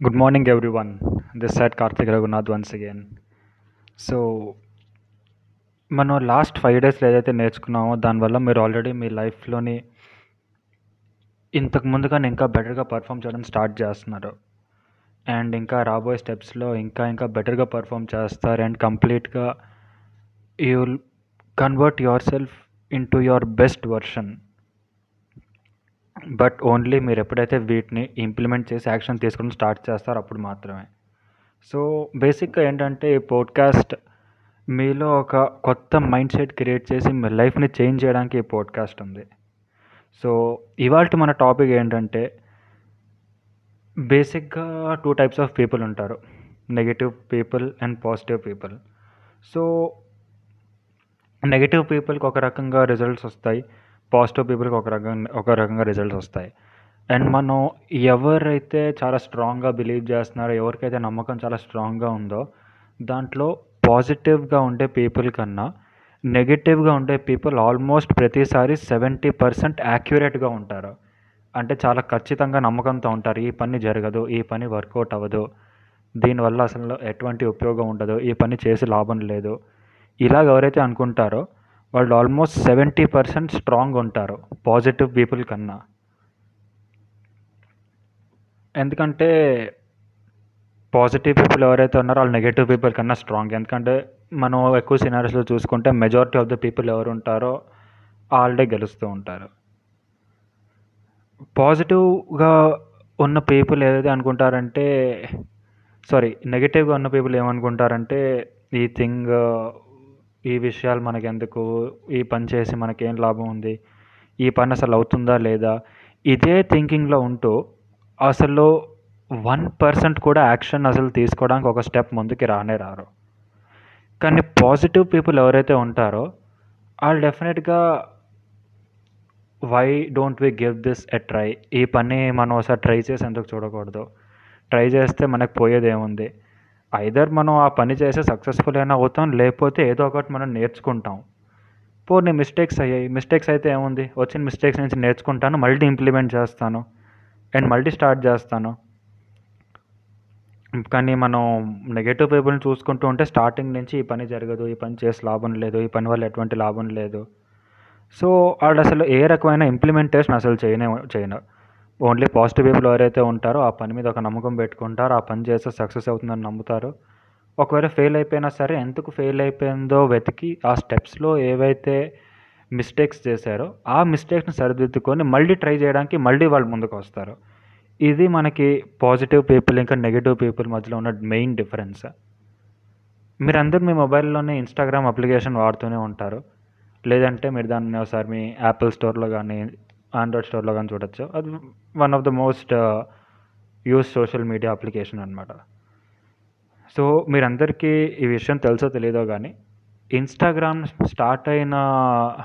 Good morning, everyone. This side Karthik Raghunath once again. So మనం last five డేస్లో ఏదైతే నేర్చుకున్నామో దానివల్ల మీరు ఆల్రెడీ మీ లైఫ్లోని ఇంతకు ముందుగానే ఇంకా బెటర్గా పర్ఫామ్ చేయడం స్టార్ట్ చేస్తున్నారు అండ్ ఇంకా రాబోయే స్టెప్స్లో ఇంకా ఇంకా బెటర్గా పర్ఫామ్ చేస్తారు అండ్ కంప్లీట్గా you convert yourself into your best version but only మీరు ఎప్పుడైతే వీటిని ఇంప్లిమెంట్ చేసి యాక్షన్ తీసుకోవడం స్టార్ట్ చేస్తారో అప్పుడు మాత్రమే. సో బేసిక్గా ఏంటంటే ఈ పోడ్కాస్ట్ మీలో ఒక కొత్త మైండ్ సెట్ క్రియేట్ చేసి మీ లైఫ్ని చేంజ్ చేయడానికి ఈ పోడ్కాస్ట్ ఉంది. సో ఇవాళ మన టాపిక్ ఏంటంటే బేసిక్గా టూ టైప్స్ ఆఫ్ పీపుల్ ఉంటారు. Negative people and positive people. So negative పీపుల్కి ఒక రకంగా రిజల్ట్స్ వస్తాయి. పాజిటివ్ పీపుల్కి ఒక రకంగా ఒక రకంగా రిజల్ట్స్ వస్తాయి. అండ్ మనం ఎవరైతే చాలా స్ట్రాంగ్గా బిలీవ్ చేస్తున్నారో ఎవరికైతే నమ్మకం చాలా స్ట్రాంగ్గా ఉందో దాంట్లో పాజిటివ్గా ఉండే పీపుల్ కన్నా నెగిటివ్గా ఉండే పీపుల్ ఆల్మోస్ట్ ప్రతిసారి సెవెంటీ పర్సెంట్ యాక్యురేట్గా ఉంటారు. అంటే చాలా ఖచ్చితంగా నమ్మకంతో ఉంటారు. ఈ పని జరగదు ఈ పని వర్కౌట్ అవ్వదు. దీనివల్ల అసలు ఎటువంటి ఉపయోగం ఉండదు. ఈ పని చేసి లాభం లేదు. ఇలాగ ఎవరైతే అనుకుంటారో వాళ్ళు ఆల్మోస్ట్ సెవెంటీ పర్సెంట్ స్ట్రాంగ్ ఉంటారు పాజిటివ్ పీపుల్ కన్నా. ఎందుకంటే పాజిటివ్ పీపుల్ ఎవరైతే ఉన్నారో వాళ్ళు నెగిటివ్ పీపుల్ కన్నా స్ట్రాంగ్. ఎందుకంటే మనం ఎక్కువ సినారీస్లో చూసుకుంటే మెజారిటీ ఆఫ్ ద పీపుల్ ఎవరు ఉంటారో వాళ్ళే గెలుస్తూ ఉంటారు. పాజిటివ్గా ఉన్న పీపుల్ ఏదైతే అనుకుంటారంటే సారీ నెగిటివ్గా ఉన్న పీపుల్ ఏమనుకుంటారంటే ఈ థింగ్ ఈ విషయాలు మనకెందుకు? ఈ పని చేసి మనకేం లాభం ఉంది? ఈ పని అసలు అవుతుందా లేదా? ఇదే థింకింగ్లో ఉంటూ అసలు వన్ పర్సెంట్ కూడా యాక్షన్ అసలు తీసుకోవడానికి ఒక స్టెప్ ముందుకి రానే రారు. కానీ పాజిటివ్ పీపుల్ ఎవరైతే ఉంటారో వాళ్ళు డెఫినెట్గా why don't we give this a try ఈ పని మనం ఒకసారి ట్రై చేసి ఎందుకు చూడకూడదు? ట్రై చేస్తే మనకు పోయేది ఏముంది ఐదర్ మనం ఆ పని చేసి సక్సెస్ఫుల్ అయినా అవుతాం లేకపోతే ఏదో ఒకటి మనం నేర్చుకుంటాం. పోనీ మిస్టేక్స్ అయ్యాయి. మిస్టేక్స్ అయితే ఏముంది? వచ్చిన మిస్టేక్స్ నుంచి నేర్చుకుంటాను మళ్ళీ ఇంప్లిమెంట్ చేస్తాను అండ్ మళ్ళీ స్టార్ట్ చేస్తాను. కానీ మనం నెగటివ్ పీపుల్ని చూసుకుంటూ ఉంటే స్టార్టింగ్ నుంచి ఈ పని జరగదు ఈ పని చేసి లాభం లేదు ఈ పని వల్ల ఎటువంటి లాభం లేదు. సో వాళ్ళు అసలు ఏ రకమైన ఇంప్లిమెంటేషన్ అసలు చేయనే చేయను. ఓన్లీ పాజిటివ్ పీపుల్ ఎవరైతే ఉంటారో ఆ పని మీద ఒక నమ్మకం పెట్టుకుంటారు ఆ పని చేస్తే సక్సెస్ అవుతుందని నమ్ముతారు. ఒకవేళ ఫెయిల్ అయిపోయినా సరే ఎందుకు ఫెయిల్ అయిపోయిందో వెతికి ఆ స్టెప్స్లో ఏవైతే మిస్టేక్స్ చేశారో ఆ మిస్టేక్స్ని సరిదిద్దుకొని మళ్ళీ ట్రై చేయడానికి మళ్ళీ వాళ్ళు ముందుకు వస్తారు. ఇది మనకి పాజిటివ్ పీపుల్ ఇంకా నెగిటివ్ పీపుల్ మధ్యలో ఉన్న మెయిన్ డిఫరెన్స్ మీరందరూ మీ మొబైల్లోనే ఇన్స్టాగ్రామ్ అప్లికేషన్ వాడుతూనే ఉంటారు. లేదంటే మీరు దాన్ని ఒకసారి మీ యాపిల్ స్టోర్లో కానీ ఆండ్రాయిడ్ స్టోర్లో కానీ చూడొచ్చు. అది one of the most use social media application అనమాట సో మీరందరికీ ఈ విషయం తెలుసో తెలియదో కానీ ఇన్స్టాగ్రామ్ స్టార్ట్ అయిన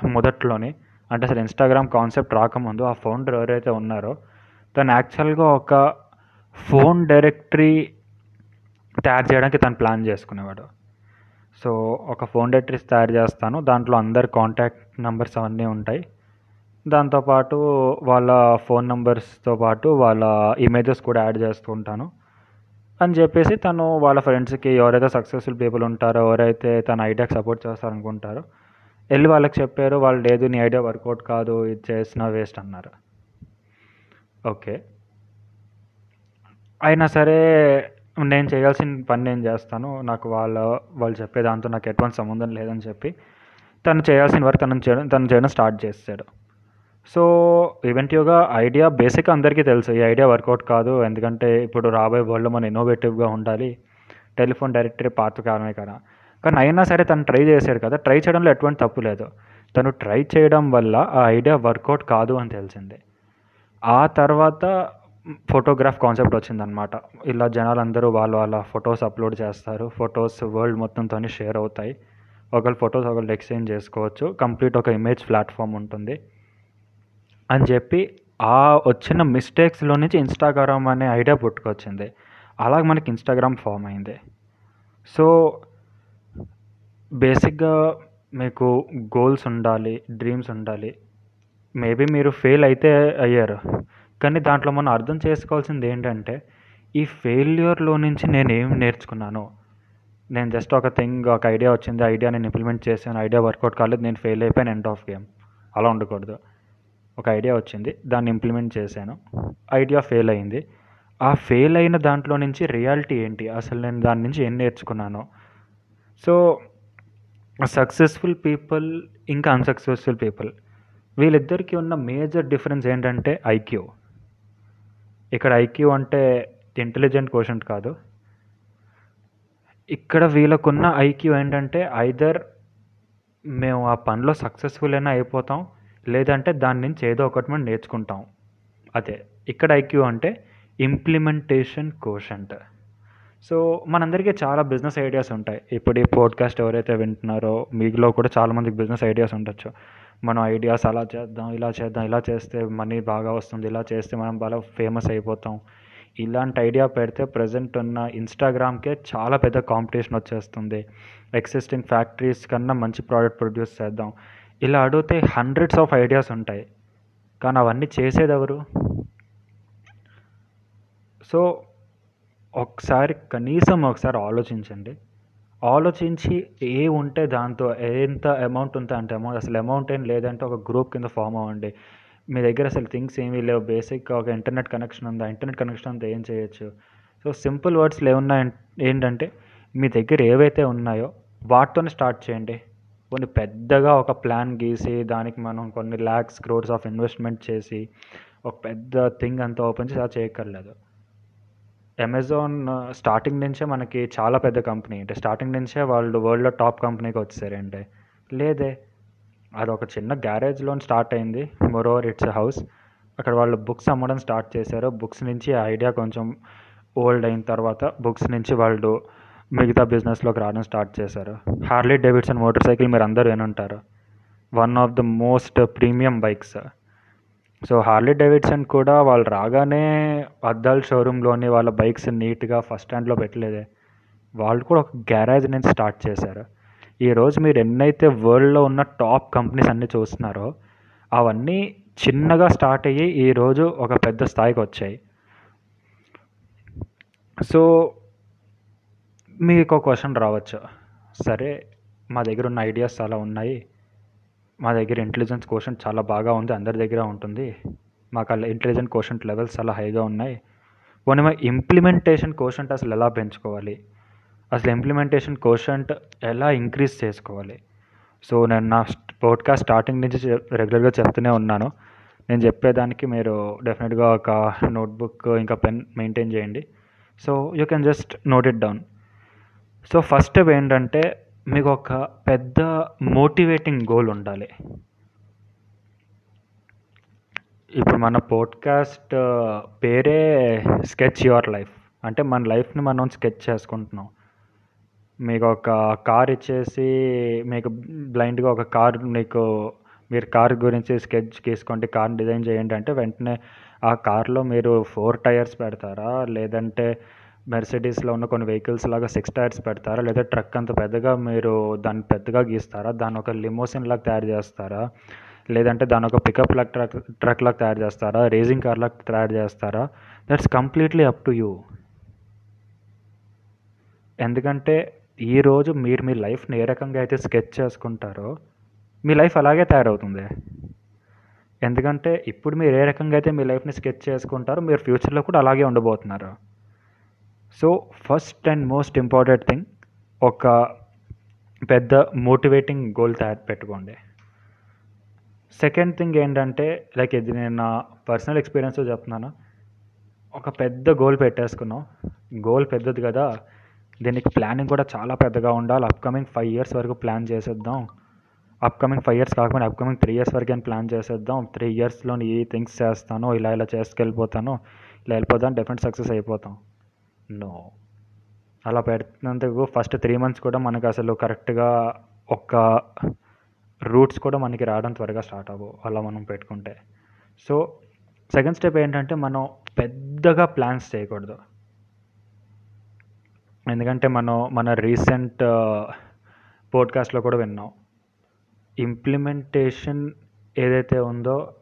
మొదట్లోనే అంటే అసలు ఇన్స్టాగ్రామ్ కాన్సెప్ట్ రాకముందు ఆ ఫౌండర్ ఎవరైతే ఉన్నారో తను యాక్చువల్గా ఒక ఫోన్ డైరెక్టరీ తయారు చేయడానికి తను ప్లాన్ చేసుకునేవాడు. సో ఒక ఫోన్ డైరెక్టరీస్ తయారు చేస్తాను దాంట్లో అందరి కాంటాక్ట్ నెంబర్స్ అవన్నీ ఉంటాయి. దాంతోపాటు వాళ్ళ ఫోన్ నెంబర్స్తో పాటు వాళ్ళ ఇమేజెస్ కూడా యాడ్ చేస్తూ ఉంటాను. అని చెప్పేసి తను వాళ్ళ ఫ్రెండ్స్కి ఎవరైతే సక్సెస్ఫుల్ పీపుల్ ఉంటారో ఎవరైతే తన ఐడియాకి సపోర్ట్ చేస్తారనుకుంటారో వెళ్ళి వాళ్ళకి చెప్పారు వాళ్ళు లేదు నీ ఐడియా వర్కౌట్ కాదు ఇది చేసిన వేస్ట్ అన్నారు. ఓకే. అయినా సరే నేను చేయాల్సిన పని నేను చేస్తాను. నాకు వాళ్ళ వాళ్ళు చెప్పే దాంతో నాకు ఎటువంటి సంబంధం లేదని చెప్పి తను చేయాల్సిన వర్క్ తను చేయడం తను చేయడం స్టార్ట్ చేస్తాడు సో ఈవెంటివ్గా ఐడియా బేసిక్ అందరికీ తెలుసు. ఈ ఐడియా వర్కౌట్ కాదు. ఎందుకంటే ఇప్పుడు రాబోయే వరల్డ్లో మనం ఇన్నోవేటివ్గా ఉండాలి. టెలిఫోన్ డైరెక్టరీ పాత కారణమే కదా కానీ అయినా సరే తను ట్రై చేశాడు కదా. ట్రై చేయడంలో ఎటువంటి తప్పు లేదు. తను ట్రై చేయడం వల్ల ఆ ఐడియా వర్కౌట్ కాదు అని తెలిసింది. ఆ తర్వాత ఫోటోగ్రాఫ్ కాన్సెప్ట్ వచ్చిందనమాట ఇలా జనాలందరూ వాళ్ళు వాళ్ళ ఫొటోస్ అప్లోడ్ చేస్తారు. ఫొటోస్ వరల్డ్ మొత్తంతో షేర్ అవుతాయి. ఒకళ్ళు ఫొటోస్ ఒకళ్ళు ఎక్స్చేంజ్ చేసుకోవచ్చు. కంప్లీట్ ఒక ఇమేజ్ ప్లాట్ఫామ్ ఉంటుంది. అని చెప్పి ఆ వచ్చిన మిస్టేక్స్లో నుంచి ఇన్స్టాగ్రామ్ అనే ఐడియా పుట్టుకొచ్చింది. అలాగ మనకి ఇన్స్టాగ్రామ్ ఫామ్ అయింది. సో బేసిక్గా మీకు గోల్స్ ఉండాలి డ్రీమ్స్ ఉండాలి. మేబీ మీరు ఫెయిల్ అయితే అయ్యారు. కానీ దాంట్లో మనం అర్థం చేసుకోవాల్సింది ఏంటంటే ఈ ఫెయిల్యూర్లో నుంచి నేను ఏం నేర్చుకున్నాను? నేను జస్ట్ ఒక థింగ్ ఒక ఐడియా వచ్చింది ఐడియా నేను ఇంప్లిమెంట్ చేశాను ఐడియా వర్కౌట్ కాలేదు నేను ఫెయిల్ అయిపోయాను ఎండ్ ఆఫ్ గేమ్ అలా ఉండకూడదు. ఒక ఐడియా వచ్చింది దాన్ని ఇంప్లిమెంట్ చేశాను. ఐడియా ఫెయిల్ అయింది. ఆ ఫెయిల్ అయిన దాంట్లో నుంచి రియాలిటీ ఏంటి? అసలు నేను దాని నుంచి ఏం నేర్చుకున్నాను? సో సక్సెస్ఫుల్ పీపుల్ ఇంకా అన్సక్సెస్ఫుల్ పీపుల్ వీళ్ళిద్దరికీ ఉన్న మేజర్ డిఫరెన్స్ ఏంటంటే ఐక్యూ ఇక్కడ ఐక్యూ అంటే ఇంటెలిజెంట్ క్వశ్చన్ కాదు. ఇక్కడ వీళ్ళకున్న ఐక్యూ ఏంటంటే ఐదర్ మేము ఆ పనిలో సక్సెస్ఫుల్ అయినా అయిపోతాం లేదంటే దాని నుంచి ఏదో ఒకటి మనం నేర్చుకుంటాం. అదే ఇక్కడ ఐక్యూ అంటే ఇంప్లిమెంటేషన్ కోషంట్ సో మనందరికీ చాలా బిజినెస్ ఐడియాస్ ఉంటాయి. ఇప్పుడు ఈ పోడ్కాస్ట్ ఎవరైతే వింటున్నారో మీలో కూడా చాలామందికి బిజినెస్ ఐడియాస్ ఉండొచ్చు. మనం ఐడియాస్ అలా చేద్దాం ఇలా చేద్దాం ఇలా చేస్తే మనీ బాగా వస్తుంది ఇలా చేస్తే మనం బాగా ఫేమస్ అయిపోతాం. ఇలాంటి ఐడియా పెడితే ప్రజెంట్ ఉన్న ఇన్స్టాగ్రామ్కే చాలా పెద్ద కాంపిటీషన్ వచ్చేస్తుంది. ఎగ్జిస్టింగ్ ఫ్యాక్టరీస్ కన్నా మంచి ప్రోడక్ట్ ప్రొడ్యూస్ చేద్దాం. ఇలా అడిగితే హండ్రెడ్స్ ఆఫ్ ఐడియాస్ ఉంటాయి. కానీ అవన్నీ చేసేది ఎవరు? సో ఒకసారి కనీసం ఒకసారి ఆలోచించండి. ఆలోచించి ఏ ఉంటే దాంతో ఎంత అమౌంట్ ఉంటే అంటే అమౌంట్ అసలు అమౌంట్ ఏం లేదంటే ఒక గ్రూప్ కింద ఫామ్ అవ్వండి. మీ దగ్గర అసలు థింగ్స్ ఏమీ లేవు. బేసిక్ ఒక ఇంటర్నెట్ కనెక్షన్ ఉందా? ఇంటర్నెట్ కనెక్షన్ అంతా ఏం చేయొచ్చు? సో సింపుల్ వర్డ్స్లో ఏమున్నా ఏంటంటే మీ దగ్గర ఏవైతే ఉన్నాయో వాటితోనే స్టార్ట్ చేయండి. కొన్ని పెద్దగా ఒక ప్లాన్ గీసి దానికి మనం కొన్ని ల్యాక్స్ క్రోర్స్ ఆఫ్ ఇన్వెస్ట్మెంట్ చేసి ఒక పెద్ద థింగ్ అంతా ఓపెన్ చేసి అలా చేయక్కర్లేదు. అమెజాన్ స్టార్టింగ్ uh, నుంచే మనకి చాలా పెద్ద కంపెనీ అంటే స్టార్టింగ్ నుంచే వాళ్ళు వరల్డ్లో టాప్ కంపెనీకి వచ్చేసారంటే లేదే. అది ఒక చిన్న గ్యారేజ్లో స్టార్ట్ అయింది. మోరోవర్ ఇట్స్ హౌస్ అక్కడ వాళ్ళు బుక్స్ అమ్మడం స్టార్ట్ చేశారు. బుక్స్ నుంచి ఐడియా కొంచెం ఓల్డ్ అయిన తర్వాత బుక్స్ నుంచి వాళ్ళు మిగతా బిజినెస్లోకి రావడం స్టార్ట్ చేశారు. హార్లీ డేవిడ్సన్ మోటార్ సైకిల్ మీరు అందరూ వినుంటారు. One of the most premium bikes. So Harley Davidson కూడా వాళ్ళు రాగానే అద్దాల షోరూంలోని వాళ్ళ బైక్స్ నీట్గా ఫస్ట్ స్టాండ్లో పెట్టలేదే. వాళ్ళు కూడా ఒక గ్యారేజ్ నుంచి స్టార్ట్ చేశారు. ఈరోజు మీరు ఎన్నైతే వరల్డ్లో ఉన్న టాప్ కంపెనీస్ అన్నీ చూస్తున్నారో అవన్నీ చిన్నగా స్టార్ట్ అయ్యి ఈరోజు ఒక పెద్ద స్థాయికి వచ్చాయి. సో మీకు ఒక క్వశ్చన్ రావచ్చు. సరే మా దగ్గర ఉన్న ఐడియాస్ చాలా ఉన్నాయి. మా దగ్గర ఇంటెలిజెన్స్ క్వశ్చన్ చాలా బాగా ఉంది అందరి దగ్గర ఉంటుంది. మాకు అలా ఇంటెలిజెంట్ క్వశ్చన్ లెవెల్స్ చాలా హైగా ఉన్నాయి. పోనీ మా ఇంప్లిమెంటేషన్ క్వశ్చన్ అసలు ఎలా పెంచుకోవాలి? అసలు ఇంప్లిమెంటేషన్ క్వశ్చన్ ఎలా ఇంక్రీజ్ చేసుకోవాలి? సో నేను నా పోడ్కాస్ట్ స్టార్టింగ్ నుంచి రెగ్యులర్గా చెప్తూనే ఉన్నాను. నేను చెప్పేదానికి మీరు డెఫినెట్గా ఒక నోట్బుక్ ఇంకా పెన్ మెయింటైన్ చేయండి. So you can just note it down so first step ఏంటంటే మీకు ఒక పెద్ద మోటివేటింగ్ గోల్ ఉండాలి. ఇప్పుడు మన పోడ్కాస్ట్ పేరే స్కెచ్ యువర్ లైఫ్. అంటే మన లైఫ్ని మనం స్కెచ్ చేసుకుంటున్నాం. మీకు ఒక కార్ ఇచ్చేసి మీకు బ్లైండ్గా ఒక కార్ మీకు మీరు కార్ గురించి స్కెచ్ గీసుకోండి కార్ డిజైన్ చేయండి అంటే వెంటనే ఆ కార్లో మీరు ఫోర్ టైర్స్ పెడతారా? లేదంటే మెర్సిడీస్లో ఉన్న కొన్ని వెహికల్స్ లాగా సిక్స్ టైర్స్ పెడతారా? లేదా ట్రక్ అంత పెద్దగా మీరు దాన్ని పెద్దగా గీస్తారా? దాని ఒక లిమోసిన్ లాగా తయారు చేస్తారా? లేదంటే దాని ఒక పికప్ లాగా ట్రక్ ట్రక్ లాగా తయారు చేస్తారా? రేసింగ్ కార్ లాగా తయారు చేస్తారా? That's completely up to you ఎందుకంటే ఈరోజు మీరు మీ లైఫ్ని ఏ రకంగా అయితే స్కెచ్ చేసుకుంటారో మీ లైఫ్ అలాగే తయారవుతుంది. ఎందుకంటే ఇప్పుడు మీరు ఏ రకంగా అయితే మీ లైఫ్ని స్కెచ్ చేసుకుంటారో మీరు ఫ్యూచర్లో కూడా అలాగే ఉండబోతున్నారు? So first and most important thing ఒక పెద్ద మోటివేటింగ్ గోల్ తయారు పెట్టుకోండి. సెకండ్ థింగ్ ఏంటంటే లైక్ ఇది నేను నా పర్సనల్ ఎక్స్పీరియన్స్తో చెప్తున్నాను ఒక పెద్ద గోల్ పెట్టేసుకున్నాం. గోల్ పెద్దది కదా దీనికి ప్లానింగ్ కూడా చాలా పెద్దగా ఉండాలి. అప్కమింగ్ ఫైవ్ ఇయర్స్ వరకు ప్లాన్ చేసేద్దాం. అప్కమింగ్ ఫైవ్ ఇయర్స్ కాకపోతే అప్కమింగ్ త్రీ ఇయర్స్ వరకు అని ప్లాన్ చేసేద్దాం. త్రీ ఇయర్స్లో ఏ థింగ్స్ చేస్తాను ఇలా ఇలా చేసుకెళ్ళిపోతాను ఇలా వెళ్ళిపోతాను డెఫినెట్ సక్సెస్ అయిపోతాం. నో అలా పెడుతున్నందుకు ఫస్ట్ త్రీ మంత్స్ కూడా మనకు అసలు కరెక్ట్గా ఒక్క రూట్స్ కూడా మనకి రావడం త్వరగా స్టార్ట్ అవ్వవు అలా మనం పెట్టుకుంటే. సో సెకండ్ స్టెప్ ఏంటంటే మనం పెద్దగా ప్లాన్స్ చేయకూడదు. ఎందుకంటే మనం మన రీసెంట్ పోడ్కాస్ట్లో uh, కూడా విన్నాం. ఇంప్లిమెంటేషన్ ఏదైతే ఉందో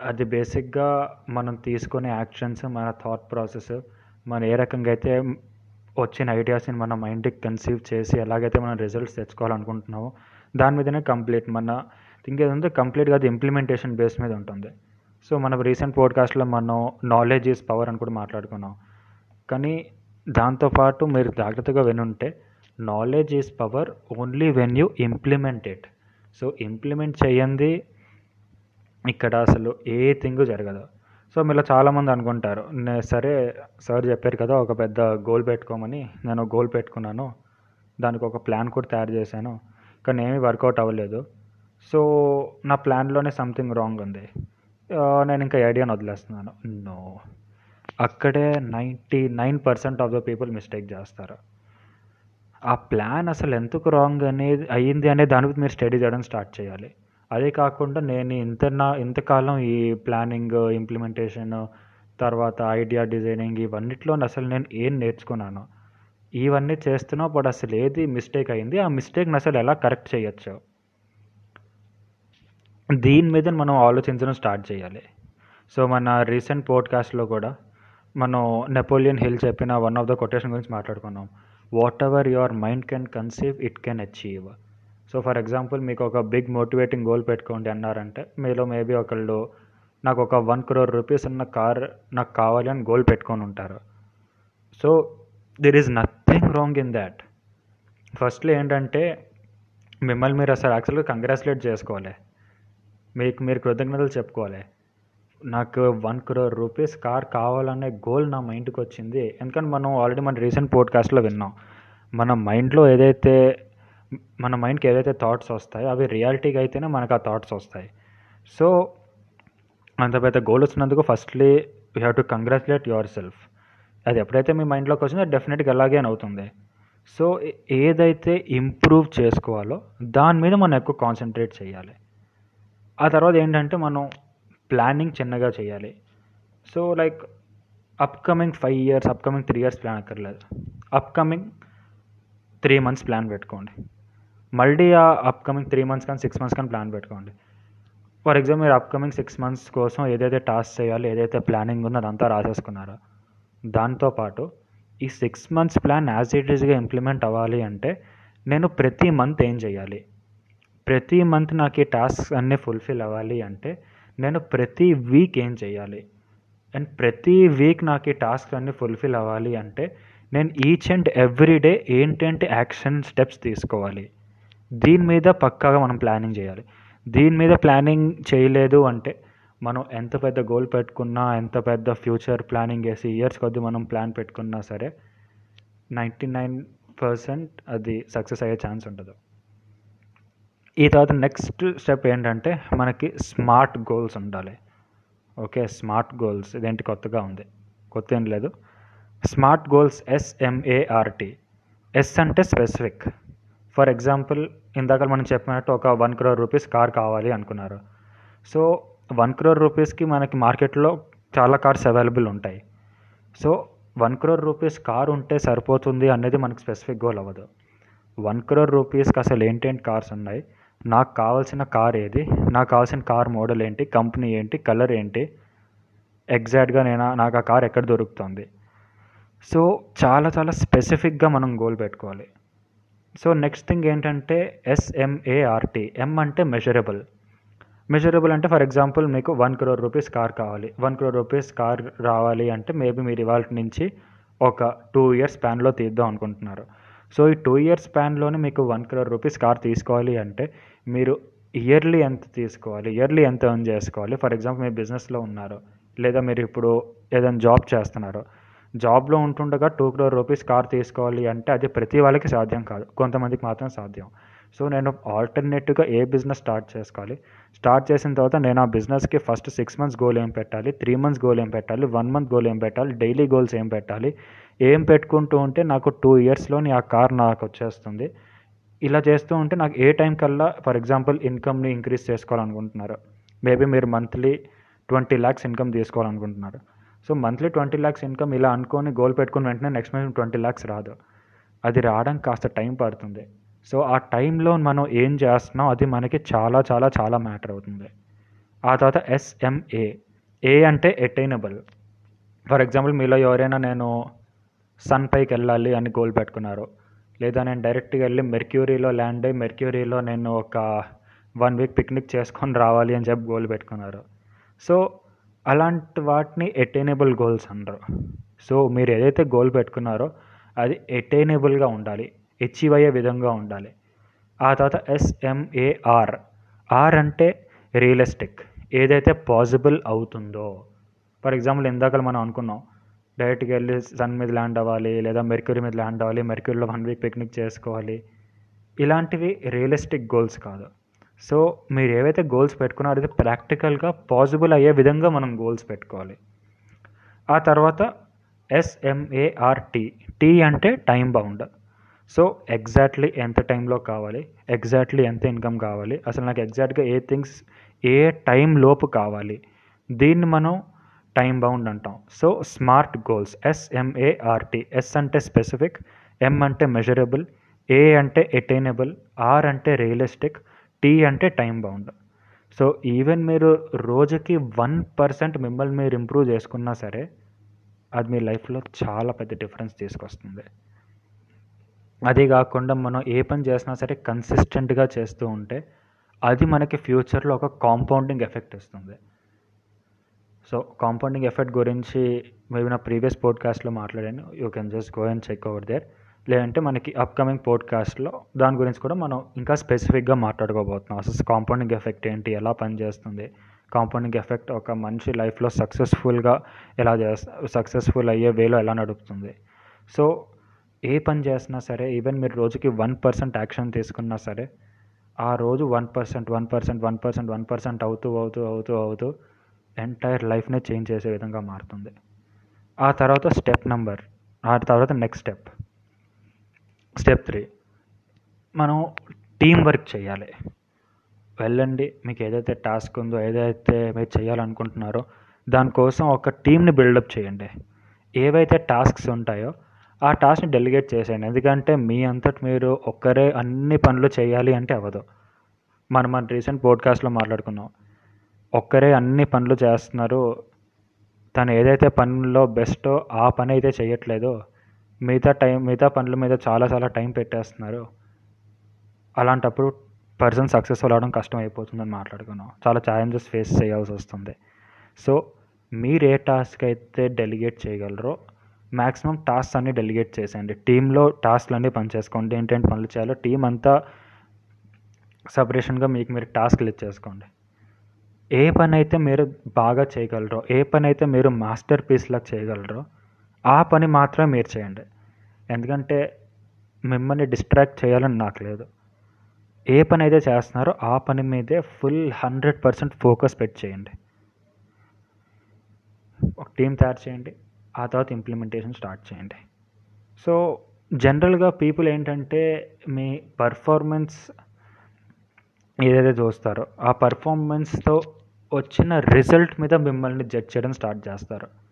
అది బేసిక్గా మనం తీసుకునే యాక్షన్స్ మన థాట్ ప్రాసెస్ మనం ఏ రకంగా అయితే వచ్చిన ఐడియాస్ని మన మైండ్కి కన్సీవ్ చేసి ఎలాగైతే మనం రిజల్ట్స్ తెచ్చుకోవాలనుకుంటున్నామో దాని మీదనే కంప్లీట్ మన థింక్ ఏదంటే కంప్లీట్గా అది ఇంప్లిమెంటేషన్ బేస్ మీద ఉంటుంది. సో మన రీసెంట్ పోడ్కాస్ట్లో మనం నాలెడ్జ్ ఈజ్ పవర్ అని కూడా మాట్లాడుకున్నాం. కానీ దాంతోపాటు మీరు జాగ్రత్తగా వినుంటే knowledge is power only when you implement it. So implement చేయండి. ఇక్కడ అసలు ఏ థింగ్ జరగదు. సో మీలో చాలామంది అనుకుంటారు నే సరే సార్ చెప్పారు కదా ఒక పెద్ద గోల్ పెట్టుకోమని నేను గోల్ పెట్టుకున్నాను దానికి ఒక ప్లాన్ కూడా తయారు చేశాను కానీ ఏమీ వర్కౌట్ అవ్వలేదు. సో నా ప్లాన్లోనే సంథింగ్ రాంగ్ ఉంది. నేను ఇంకా ఐడియాని వదిలేస్తున్నాను. నో అక్కడే ninety nine percent of the people mistake చేస్తారు. ఆ ప్లాన్ అసలు ఎందుకు రాంగ్ అనేది అయ్యింది అనే దాని మీద మీరు స్టడీ చేయడం స్టార్ట్ చేయాలి. అదే కాకుండా నేను ఇంత నా ఇంతకాలం ఈ ప్లానింగ్ ఇంప్లిమెంటేషన్ తర్వాత ఐడియా డిజైనింగ్ ఇవన్నిట్లో అసలు నేను ఏం నేర్చుకున్నాను? ఇవన్నీ చేస్తున్నా బట్ అసలు ఏది మిస్టేక్ అయింది? ఆ మిస్టేక్ని అసలు ఎలా కరెక్ట్ చేయొచ్చు? దీని మీద మనం ఆలోచించడం స్టార్ట్ చేయాలి. సో మన రీసెంట్ పోడ్కాస్ట్లో కూడా మనం నెపోలియన్ హిల్ చెప్పిన వన్ ఆఫ్ ద కొటేషన్ గురించి మాట్లాడుకున్నాం. Whatever your mind can conceive it can achieve so for example మీకు ఒక బిగ్ మోటివేటింగ్ గోల్ పెట్టుకోండి అన్నారంటే మీలో మేబీ ఒకళ్ళు నాకు ఒక వన్ క్రోర్ రూపీస్ ఉన్న కార్ నాకు కావాలి అని గోల్ పెట్టుకొని ఉంటారు. So there is nothing wrong in that ఫస్ట్లో ఏంటంటే మిమ్మల్ని మీరు అసలు యాక్చువల్గా కంగ్రాచులేట్ చేసుకోవాలి. మీకు మీరు కృతజ్ఞతలు చెప్పుకోవాలి. నాకు వన్ క్రోర్ రూపీస్ కార్ కావాలనే గోల్ నా మైండ్కి వచ్చింది. ఎందుకంటే మనం ఆల్రెడీ మన రీసెంట్ పోడ్కాస్ట్లో విన్నాం. మన మైండ్లో ఏదైతే మన మైండ్కి ఏదైతే థాట్స్ వస్తాయో అవి రియాలిటీగా అయితేనే మనకు ఆ థాట్స్ వస్తాయి. సో అంత పెద్ద గోల్ వచ్చినందుకు firstly you have to congratulate yourself. అది ఎప్పుడైతే మీ మైండ్లోకి వచ్చిందో డెఫినెట్గా అలాగే అవుతుంది. సో ఏదైతే ఇంప్రూవ్ చేసుకోవాలో దాని మీద మనం ఎక్కువ కాన్సన్ట్రేట్ చేయాలి. ఆ తర్వాత ఏంటంటే మనం ప్లానింగ్ చిన్నగా చేయాలి. So like upcoming five years upcoming three years plan అక్కర్లేదు. అప్కమింగ్ త్రీ మంత్స్ ప్లాన్ పెట్టుకోండి. మళ్ళీ ఆ అప్కమింగ్ త్రీ మంత్స్ కానీ సిక్స్ మంత్స్ కానీ ప్లాన్ పెట్టుకోండి. ఫర్ ఎగ్జాంపుల్ మీరు అప్కమింగ్ సిక్స్ మంత్స్ కోసం ఏదైతే టాస్క్ చేయాలో ఏదైతే ప్లానింగ్ ఉందో అదంతా రాసేసుకున్నారో? దాంతోపాటు ఈ six months plan as it ఈస్గా ఇంప్లిమెంట్ అవ్వాలి అంటే నేను ప్రతి మంత్ ఏం చేయాలి? ప్రతి మంత్ నాకు ఈ టాస్క్స్ అన్నీ ఫుల్ఫిల్ అవ్వాలి అంటే నేను ప్రతి వీక్ ఏం చేయాలి? అండ్ ప్రతి వీక్ నాకు ఈ టాస్క్ అన్నీ ఫుల్ఫిల్ అవ్వాలి అంటే నేను ఈచ్ అండ్ ఎవ్రీ డే ఏంటంటే యాక్షన్ స్టెప్స్ తీసుకోవాలి? దీని మీద పక్కాగా మనం ప్లానింగ్ చేయాలి. దీని మీద ప్లానింగ్ చేయలేదు అంటే మనం ఎంత పెద్ద గోల్ పెట్టుకున్నా ఎంత పెద్ద ఫ్యూచర్ ప్లానింగ్ వేసి ఇయర్స్ కొద్ది మనం ప్లాన్ పెట్టుకున్నా సరే నైంటీ నైన్ పర్సెంట్ అది సక్సెస్ అయ్యే ఛాన్స్ ఉండదు. ఈ తర్వాత నెక్స్ట్ స్టెప్ ఏంటంటే మనకి స్మార్ట్ గోల్స్ ఉండాలి. ఓకే స్మార్ట్ గోల్స్ ఇదేంటి కొత్తగా ఉంది? కొత్త ఏం లేదు. Smart goals S M A R T S అంటే స్పెసిఫిక్. ఫర్ ఎగ్జాంపుల్ ఇందాక మనం చెప్పినట్టు ఒక వన్ క్రోర్ రూపీస్ కార్ కావాలి అనుకున్నారు. సో వన్ క్రోర్ రూపీస్కి మనకి మార్కెట్లో చాలా కార్స్ అవైలబుల్ ఉంటాయి. So one crore rupees car ఉంటే సరిపోతుంది అనేది మనకు స్పెసిఫిక్ గోల్ అవ్వదు. వన్ క్రోర్ రూపీస్కి అసలు ఏంటేంటి కార్స్ ఉన్నాయి? నాకు కావాల్సిన కార్ ఏది? నాకు కావాల్సిన కార్ మోడల్ ఏంటి? కంపెనీ ఏంటి? కలర్ ఏంటి? ఎగ్జాక్ట్గా నేను నాకు ఆ కార్ ఎక్కడ దొరుకుతుంది? సో చాలా చాలా స్పెసిఫిక్గా మనం గోల్ పెట్టుకోవాలి. సో నెక్స్ట్ థింగ్ ఏంటంటే S M A R T M అంటే మెజరబుల్ మెజరబుల్ అంటే ఫర్ ఎగ్జాంపుల్ మీకు వన్ క్రోర్ రూపీస్ కార్ కావాలి. వన్ క్రోర్ రూపీస్ కార్ రావాలి అంటే మేబీ మీరు ఇవాళ నుంచి ఒక టూ ఇయర్స్ స్పాన్లో తీద్దాం అనుకుంటున్నారు. సో ఈ టూ ఇయర్స్ స్పాన్లోనే మీకు వన్ క్రోర్ రూపీస్ కార్ తీసుకోవాలి అంటే మీరు ఇయర్లీ ఎంత తీసుకోవాలి? ఇయర్లీ ఎంత ఎర్న్ చేసుకోవాలి? ఫర్ ఎగ్జాంపుల్ మీరు బిజినెస్లో ఉన్నారు. లేదా మీరు ఇప్పుడు ఏదైనా జాబ్ చేస్తున్నారు. జాబ్లో ఉంటుండగా టూ క్రోర్ రూపీస్ కార్ తీసుకోవాలి అంటే అది ప్రతి వాళ్ళకి సాధ్యం కాదు. కొంతమందికి మాత్రం సాధ్యం. సో నేను ఆల్టర్నేటివ్గా ఏ బిజినెస్ స్టార్ట్ చేసుకోవాలి? స్టార్ట్ చేసిన తర్వాత నేను ఆ బిజినెస్కి ఫస్ట్ సిక్స్ మంత్స్ గోల్ ఏం పెట్టాలి? త్రీ మంత్స్ గోల్ ఏం పెట్టాలి? వన్ మంత్ గోల్ ఏం పెట్టాలి? డైలీ గోల్స్ ఏం పెట్టాలి? ఏం పెట్టుకుంటూ ఉంటే నాకు టూ ఇయర్స్లోని ఆ కార్ నాకు వచ్చేస్తుంది. ఇలా చేస్తూ ఉంటే నాకు ఏ టైం కల్లా ఫర్ ఎగ్జాంపుల్ ఇన్కమ్ని ఇంక్రీజ్ చేసుకోవాలనుకుంటున్నారు మేబీ మీరు monthly twenty lakhs income తీసుకోవాలనుకుంటున్నారు. So monthly twenty lakhs income ఇలా అనుకొని గోల్ పెట్టుకుని వెంటనే నెక్స్ట్ మంత్ ట్వంటీ ల్యాక్స్ రాదు. అది రావడానికి కాస్త టైం పడుతుంది. సో ఆ టైంలో మనం ఏం చేస్తున్నాం అది మనకి చాలా చాలా చాలా మ్యాటర్ అవుతుంది. ఆ తర్వాత ఎస్ఎంఏ ఏ అంటే ఎటైనబుల్ ఫర్ ఎగ్జాంపుల్ మీలో ఎవరైనా నేను సన్ పైకి వెళ్ళాలి అని గోల్ పెట్టుకున్నారు. లేదా నేను డైరెక్ట్గా వెళ్ళి మెర్క్యూరీలో ల్యాండ్ అయ్యి మెర్క్యూరీలో నేను ఒక వన్ వీక్ పిక్నిక్ చేసుకొని రావాలి అని చెప్పి గోల్ పెట్టుకున్నారు. సో అలాంటి వాటిని ఎటైనబుల్ గోల్స్ అనరు సో మీరు ఏదైతే గోల్ పెట్టుకున్నారో అది ఎటైనబుల్గా ఉండాలి. అచీవ్ అయ్యే విధంగా ఉండాలి. ఆ తర్వాత S M A R R అంటే రియలిస్టిక్ ఏదైతే పాసిబుల్ అవుతుందో. ఫర్ ఎగ్జాంపుల్ ఇందాక మనం అనుకున్నాం డైరెక్ట్గా వెళ్ళి సన్ మీద ల్యాండ్ అవ్వాలి లేదా మెర్క్యూరీ మీద ల్యాండ్ అవ్వాలి మెర్క్యూరీలో వన్ వీక్ పిక్నిక్ చేసుకోవాలి. ఇలాంటివి రియలిస్టిక్ గోల్స్ కాదు. సో మీరు ఏవైతే గోల్స్ పెట్టుకున్నారో అది ప్రాక్టికల్గా పాసిబుల్ అయ్యే విధంగా మనం గోల్స్ పెట్టుకోవాలి. ఆ తర్వాత S M A R T T అంటే టైం బౌండ్ సో ఎగ్జాక్ట్లీ ఎంత టైంలో కావాలి ఎగ్జాక్ట్లీ ఎంత ఇన్కమ్ కావాలి అసలు నాకు ఎగ్జాక్ట్గా ఏ థింగ్స్ ఏ టైం లోపు కావాలి దీన్ని మనం టైం బౌండ్ అంటాం. So smart goals S M A R T S అంటే స్పెసిఫిక్ ఎం అంటే మెజరబుల్ ఏ అంటే ఎటైనబుల్ ఆర్ అంటే రియలిస్టిక్ టీ అంటే టైం బౌండ్. సో ఈవెన్ మీరు రోజుకి వన్ పర్సెంట్ మిమ్మల్ని మీరు ఇంప్రూవ్ చేసుకున్నా సరే అది మీ లైఫ్లో చాలా పెద్ద డిఫరెన్స్ తీసుకొస్తుంది. అది కాకుండా మనం ఏ పని చేసినా సరే కన్సిస్టెంట్గా చేస్తూ ఉంటే అది మనకి ఫ్యూచర్లో ఒక కాంపౌండింగ్ ఎఫెక్ట్ ఇస్తుంది. సో కాంపౌండింగ్ ఎఫెక్ట్ గురించి మేబీ నా ప్రీవియస్ పోడ్కాస్ట్లో మాట్లాడాను. You can just go and check over there. లేదంటే మనకి అప్కమింగ్ పోడ్కాస్ట్లో దాని గురించి కూడా మనం ఇంకా స్పెసిఫిక్గా మాట్లాడుకోబోతున్నాం. అసలు కాంపౌండింగ్ ఎఫెక్ట్ ఏంటి? ఎలా పనిచేస్తుంది? కాంపౌండింగ్ ఎఫెక్ట్ ఒక మనిషి లైఫ్లో సక్సెస్ఫుల్గా ఎలా చేస్తా సక్సెస్ఫుల్ అయ్యే వేలో ఎలా నడుపుతుంది? సో ఏ పని చేసినా సరే ఈవెన్ మీరు రోజుకి వన్ పర్సెంట్ యాక్షన్ తీసుకున్నా సరే ఆ రోజు one percent one percent one percent one percent అవుతూ అవుతూ అవుతూ అవుతూ ఎంటైర్ లైఫ్నే చేంజ్ చేసే విధంగా మారుతుంది. ఆ తర్వాత స్టెప్ నెంబర్ ఆ తర్వాత నెక్స్ట్ స్టెప్ స్టెప్ త్రీ మనం టీం వర్క్ చేయాలి. వెళ్ళండి. మీకు ఏదైతే టాస్క్ ఉందో ఏదైతే మీరు చేయాలనుకుంటున్నారో దానికోసం ఒక టీంని బిల్డప్ చేయండి. ఏవైతే టాస్క్స్ ఉంటాయో ఆ టాస్క్ని డెలిగేట్ చేసేయండి. ఎందుకంటే మీ అంతటి మీరు ఒక్కరే అన్ని పనులు చేయాలి అంటే అవ్వదు. మనం మన రీసెంట్ పోడ్కాస్ట్లో మాట్లాడుకున్నాం. ఒక్కరే అన్ని పనులు చేస్తున్నారు. తను ఏదైతే పనుల్లో బెస్టో ఆ పని అయితే చేయట్లేదో మిగతా టైం మిగతా పనుల మీద చాలా చాలా టైం పెట్టేస్తున్నారు. అలాంటప్పుడు పర్సన్ సక్సెస్ఫుల్ అవడం కష్టం అయిపోతుందని మాట్లాడుకున్నాం. చాలా ఛాలెంజెస్ ఫేస్ చేయాల్సి వస్తుంది. సో మీరు ఏ టాస్క్ అయితే డెలిగేట్ చేయగలరో మ్యాక్సిమం టాస్క్ అన్ని డెలిగేట్ చేసేయండి. టీంలో టాస్క్లు అన్నీ పనిచేసుకోండి. ఏంటంటే పనులు చేయాలో టీం అంతా సపరేషన్గా మీకు మీరు టాస్క్లు ఇచ్చేసుకోండి. ఏ పని అయితే మీరు బాగా చేయగలరో ఏ పని అయితే మీరు మాస్టర్ పీస్లా చేయగలరో ఆ పని మాత్రమే మీరు చేయండి. ఎందుకంటే మిమ్మల్ని డిస్ట్రాక్ట్ చేయాలని నాకు లేదు. ఏ పని అయితే చేస్తున్నారో ఆ పని మీదే ఫుల్ హండ్రెడ్ పర్సెంట్ ఫోకస్ పెట్టి చేయండి. ఒక టీం తయారు చేయండి. ఆ తర్వాత ఇంప్లిమెంటేషన్ స్టార్ట్ చేయండి. సో జనరల్గా పీపుల్ ఏంటంటే మీ పర్ఫార్మెన్స్ ఏదైతే చూస్తారో ఆ పర్ఫార్మెన్స్తో వచ్చిన రిజల్ట్ మీద మిమ్మల్ని జడ్జ్ చేయడం స్టార్ట్ చేస్తారు.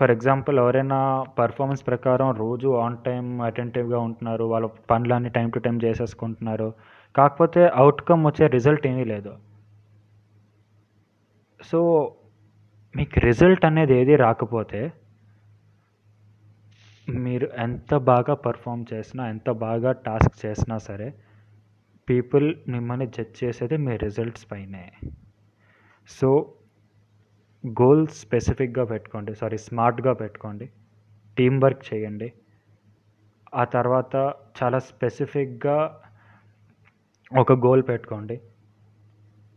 ఫర్ ఎగ్జాంపుల్ ఎవరైనా పర్ఫార్మెన్స్ ప్రకారం రోజు ఆన్ టైం అటెంటివ్గా ఉంటున్నారు వాళ్ళ పనులన్నీ టైం టు టైం చేసేసుకుంటున్నారు. కాకపోతే అవుట్కమ్ వచ్చే రిజల్ట్ ఏమీ లేదు. సో మీకు రిజల్ట్ అనేది ఏది రాకపోతే మీరు ఎంత బాగా పర్ఫామ్ చేసినా ఎంత బాగా టాస్క్ చేసినా సరే పీపుల్ మిమ్మల్ని జడ్జ్ చేసేది మీ రిజల్ట్స్ పైనే. సో గోల్స్ స్పెసిఫిక్గా పెట్టుకోండి సారీ స్మార్ట్గా పెట్టుకోండి టీం వర్క్ చేయండి. ఆ తర్వాత చాలా స్పెసిఫిక్గా ఒక గోల్ పెట్టుకోండి.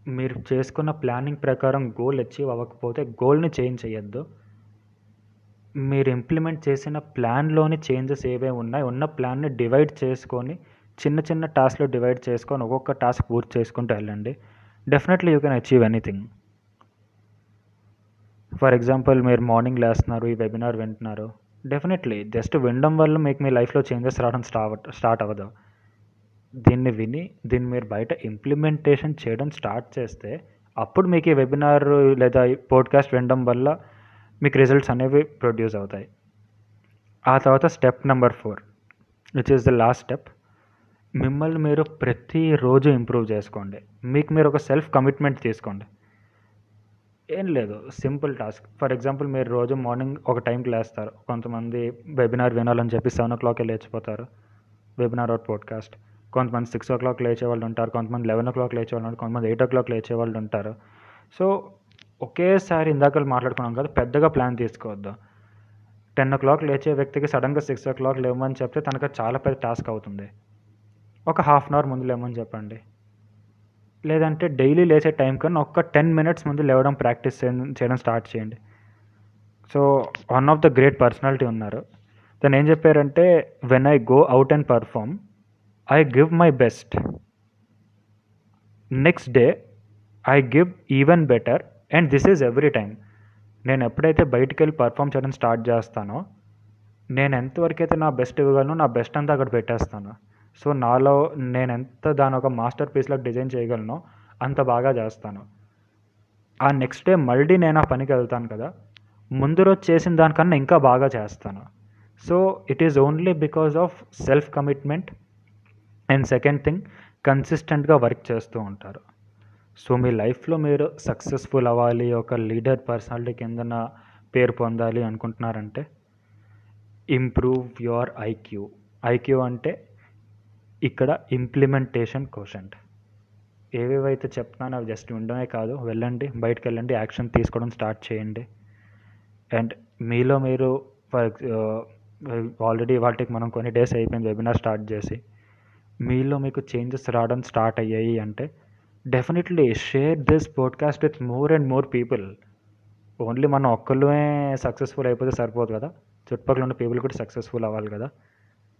మీరు చేసుకున్న ప్లానింగ్ ప్రకారం గోల్ అచీవ్ అవ్వకపోతే గోల్ని చేంజ్ చేయొద్దు. మీరు ఇంప్లిమెంట్ చేసిన ప్లాన్లోని చేంజెస్ ఏవే ఉన్నాయి ఉన్న ప్లాన్ని డివైడ్ చేసుకొని చిన్న చిన్న టాస్క్లో డివైడ్ చేసుకొని ఒక్కొక్క టాస్క్ పూర్తి చేసుకుంటూ వెళ్ళండి. Definitely you can achieve anything. For example మీరు మార్నింగ్ లేస్తున్నారు ఈ వెబినార్ వింటున్నారు. డెఫినెట్లీ జస్ట్ వినడం వల్ల మీకు మీ లైఫ్లో చేంజెస్ రావడం స్టార్ట్ స్టార్ట్ అవ్వదు. దీన్ని విని దీన్ని మీరు బయట ఇంప్లిమెంటేషన్ చేయడం స్టార్ట్ చేస్తే అప్పుడు మీకు ఈ వెబినార్ లేదా పోడ్కాస్ట్ వినడం వల్ల మీకు రిజల్ట్స్ అనేవి ప్రొడ్యూస్ అవుతాయి. ఆ తర్వాత step number four which is the last step మిమ్మల్ని మీరు ప్రతిరోజు ఇంప్రూవ్ చేసుకోండి. మీకు మీరు ఒక సెల్ఫ్ కమిట్మెంట్ తీసుకోండి. ఏం లేదు. Simple task. ఫర్ ఎగ్జాంపుల్ మీరు రోజు మార్నింగ్ ఒక టైంకి లేస్తారు. కొంతమంది వెబినార్ వినాలని చెప్పి సెవెన్ ఓ క్లాకే లేచిపోతారు. Webinar or podcast. కొంతమంది సిక్స్ ఓ క్లాక్ లేచే వాళ్ళు ఉంటారు. కొంతమంది లెవెన్ ఓ క్లాక్ లేచే వాళ్ళు ఉంటారు. కొంతమంది ఎయిట్ ఓ క్లాక్ లేచే వాళ్ళు ఉంటారు. సో ఒకేసారి ఇందాక మాట్లాడుకున్నాం కదా పెద్దగా ప్లాన్ తీసుకోవద్దు. టెన్ ఓ క్లాక్ లేచే వ్యక్తికి సడన్గా సిక్స్ ఓ క్లాక్ లేవమని చెప్తే తనకు చాలా పెద్ద టాస్క్ అవుతుంది. ఒక హాఫ్ అన్ అవర్ ముందు లేమని చెప్పండి. లేదంటే డైలీ లేసే టైం కన్నా ఒక్క టెన్ మినిట్స్ ముందు లేవడం ప్రాక్టీస్ చేయడం స్టార్ట్ చేయండి. So one of the great personality ఉన్నారు. తను ఏం చెప్పారంటే when I go out and perform I give my best next day I give even better and this is every time నేను ఎప్పుడైతే బయటికి వెళ్ళి పర్ఫామ్ చేయడం స్టార్ట్ చేస్తానో నేను ఎంతవరకు అయితే నా బెస్ట్ ఇవ్వగలను నా బెస్ట్ అంతా అక్కడ పెట్టేస్తాను. సో నాలో నేను ఎంత దాని ఒక మాస్టర్ పీస్లోకి డిజైన్ చేయగలను అంత బాగా చేస్తాను. ఆ నెక్స్ట్ డే మళ్ళీ నేను ఆ పనికి వెళ్తాను కదా ముందు రోజు చేసిన దానికన్నా ఇంకా బాగా చేస్తాను. So it is only because of self commitment and second thing కన్సిస్టెంట్గా వర్క్ చేస్తూ ఉంటారు. సో మీ లైఫ్లో మీరు సక్సెస్ఫుల్ అవ్వాలి ఒక లీడర్ పర్సనాలిటీ కిందన పేరు పొందాలి అనుకుంటున్నారంటే ఇంప్రూవ్ యువర్ ఐక్యూ. ఐక్యూ అంటే ఇక్కడ ఇంప్లిమెంటేషన్ కోషంట్ ఏవేవైతే చెప్తున్నానో అవి జస్ట్ ఉండమే కాదు వెళ్ళండి బయటకు వెళ్ళండి యాక్షన్ తీసుకోవడం స్టార్ట్ చేయండి. అండ్ మీలో మీరు ఫర్ ఆల్రెడీ వాటికి మనం కొన్ని డేస్ అయిపోయింది వెబినార్ స్టార్ట్ చేసి. మీలో మీకు చేంజెస్ రావడం స్టార్ట్ అయ్యాయి అంటే definitely share this podcast with more and more people only మనం ఒక్కళ్ళే సక్సెస్ఫుల్ అయిపోతే సరిపోదు కదా. చుట్టుపక్కల ఉన్న పీపుల్ కూడా సక్సెస్ఫుల్ అవ్వాలి కదా.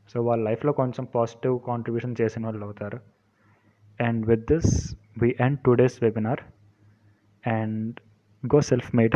సో వాళ్ళ లైఫ్లో కొంచెం పాజిటివ్ కాంట్రిబ్యూషన్ చేసిన వాళ్ళు అవుతారు. And with this we end today's webinar. And go self made.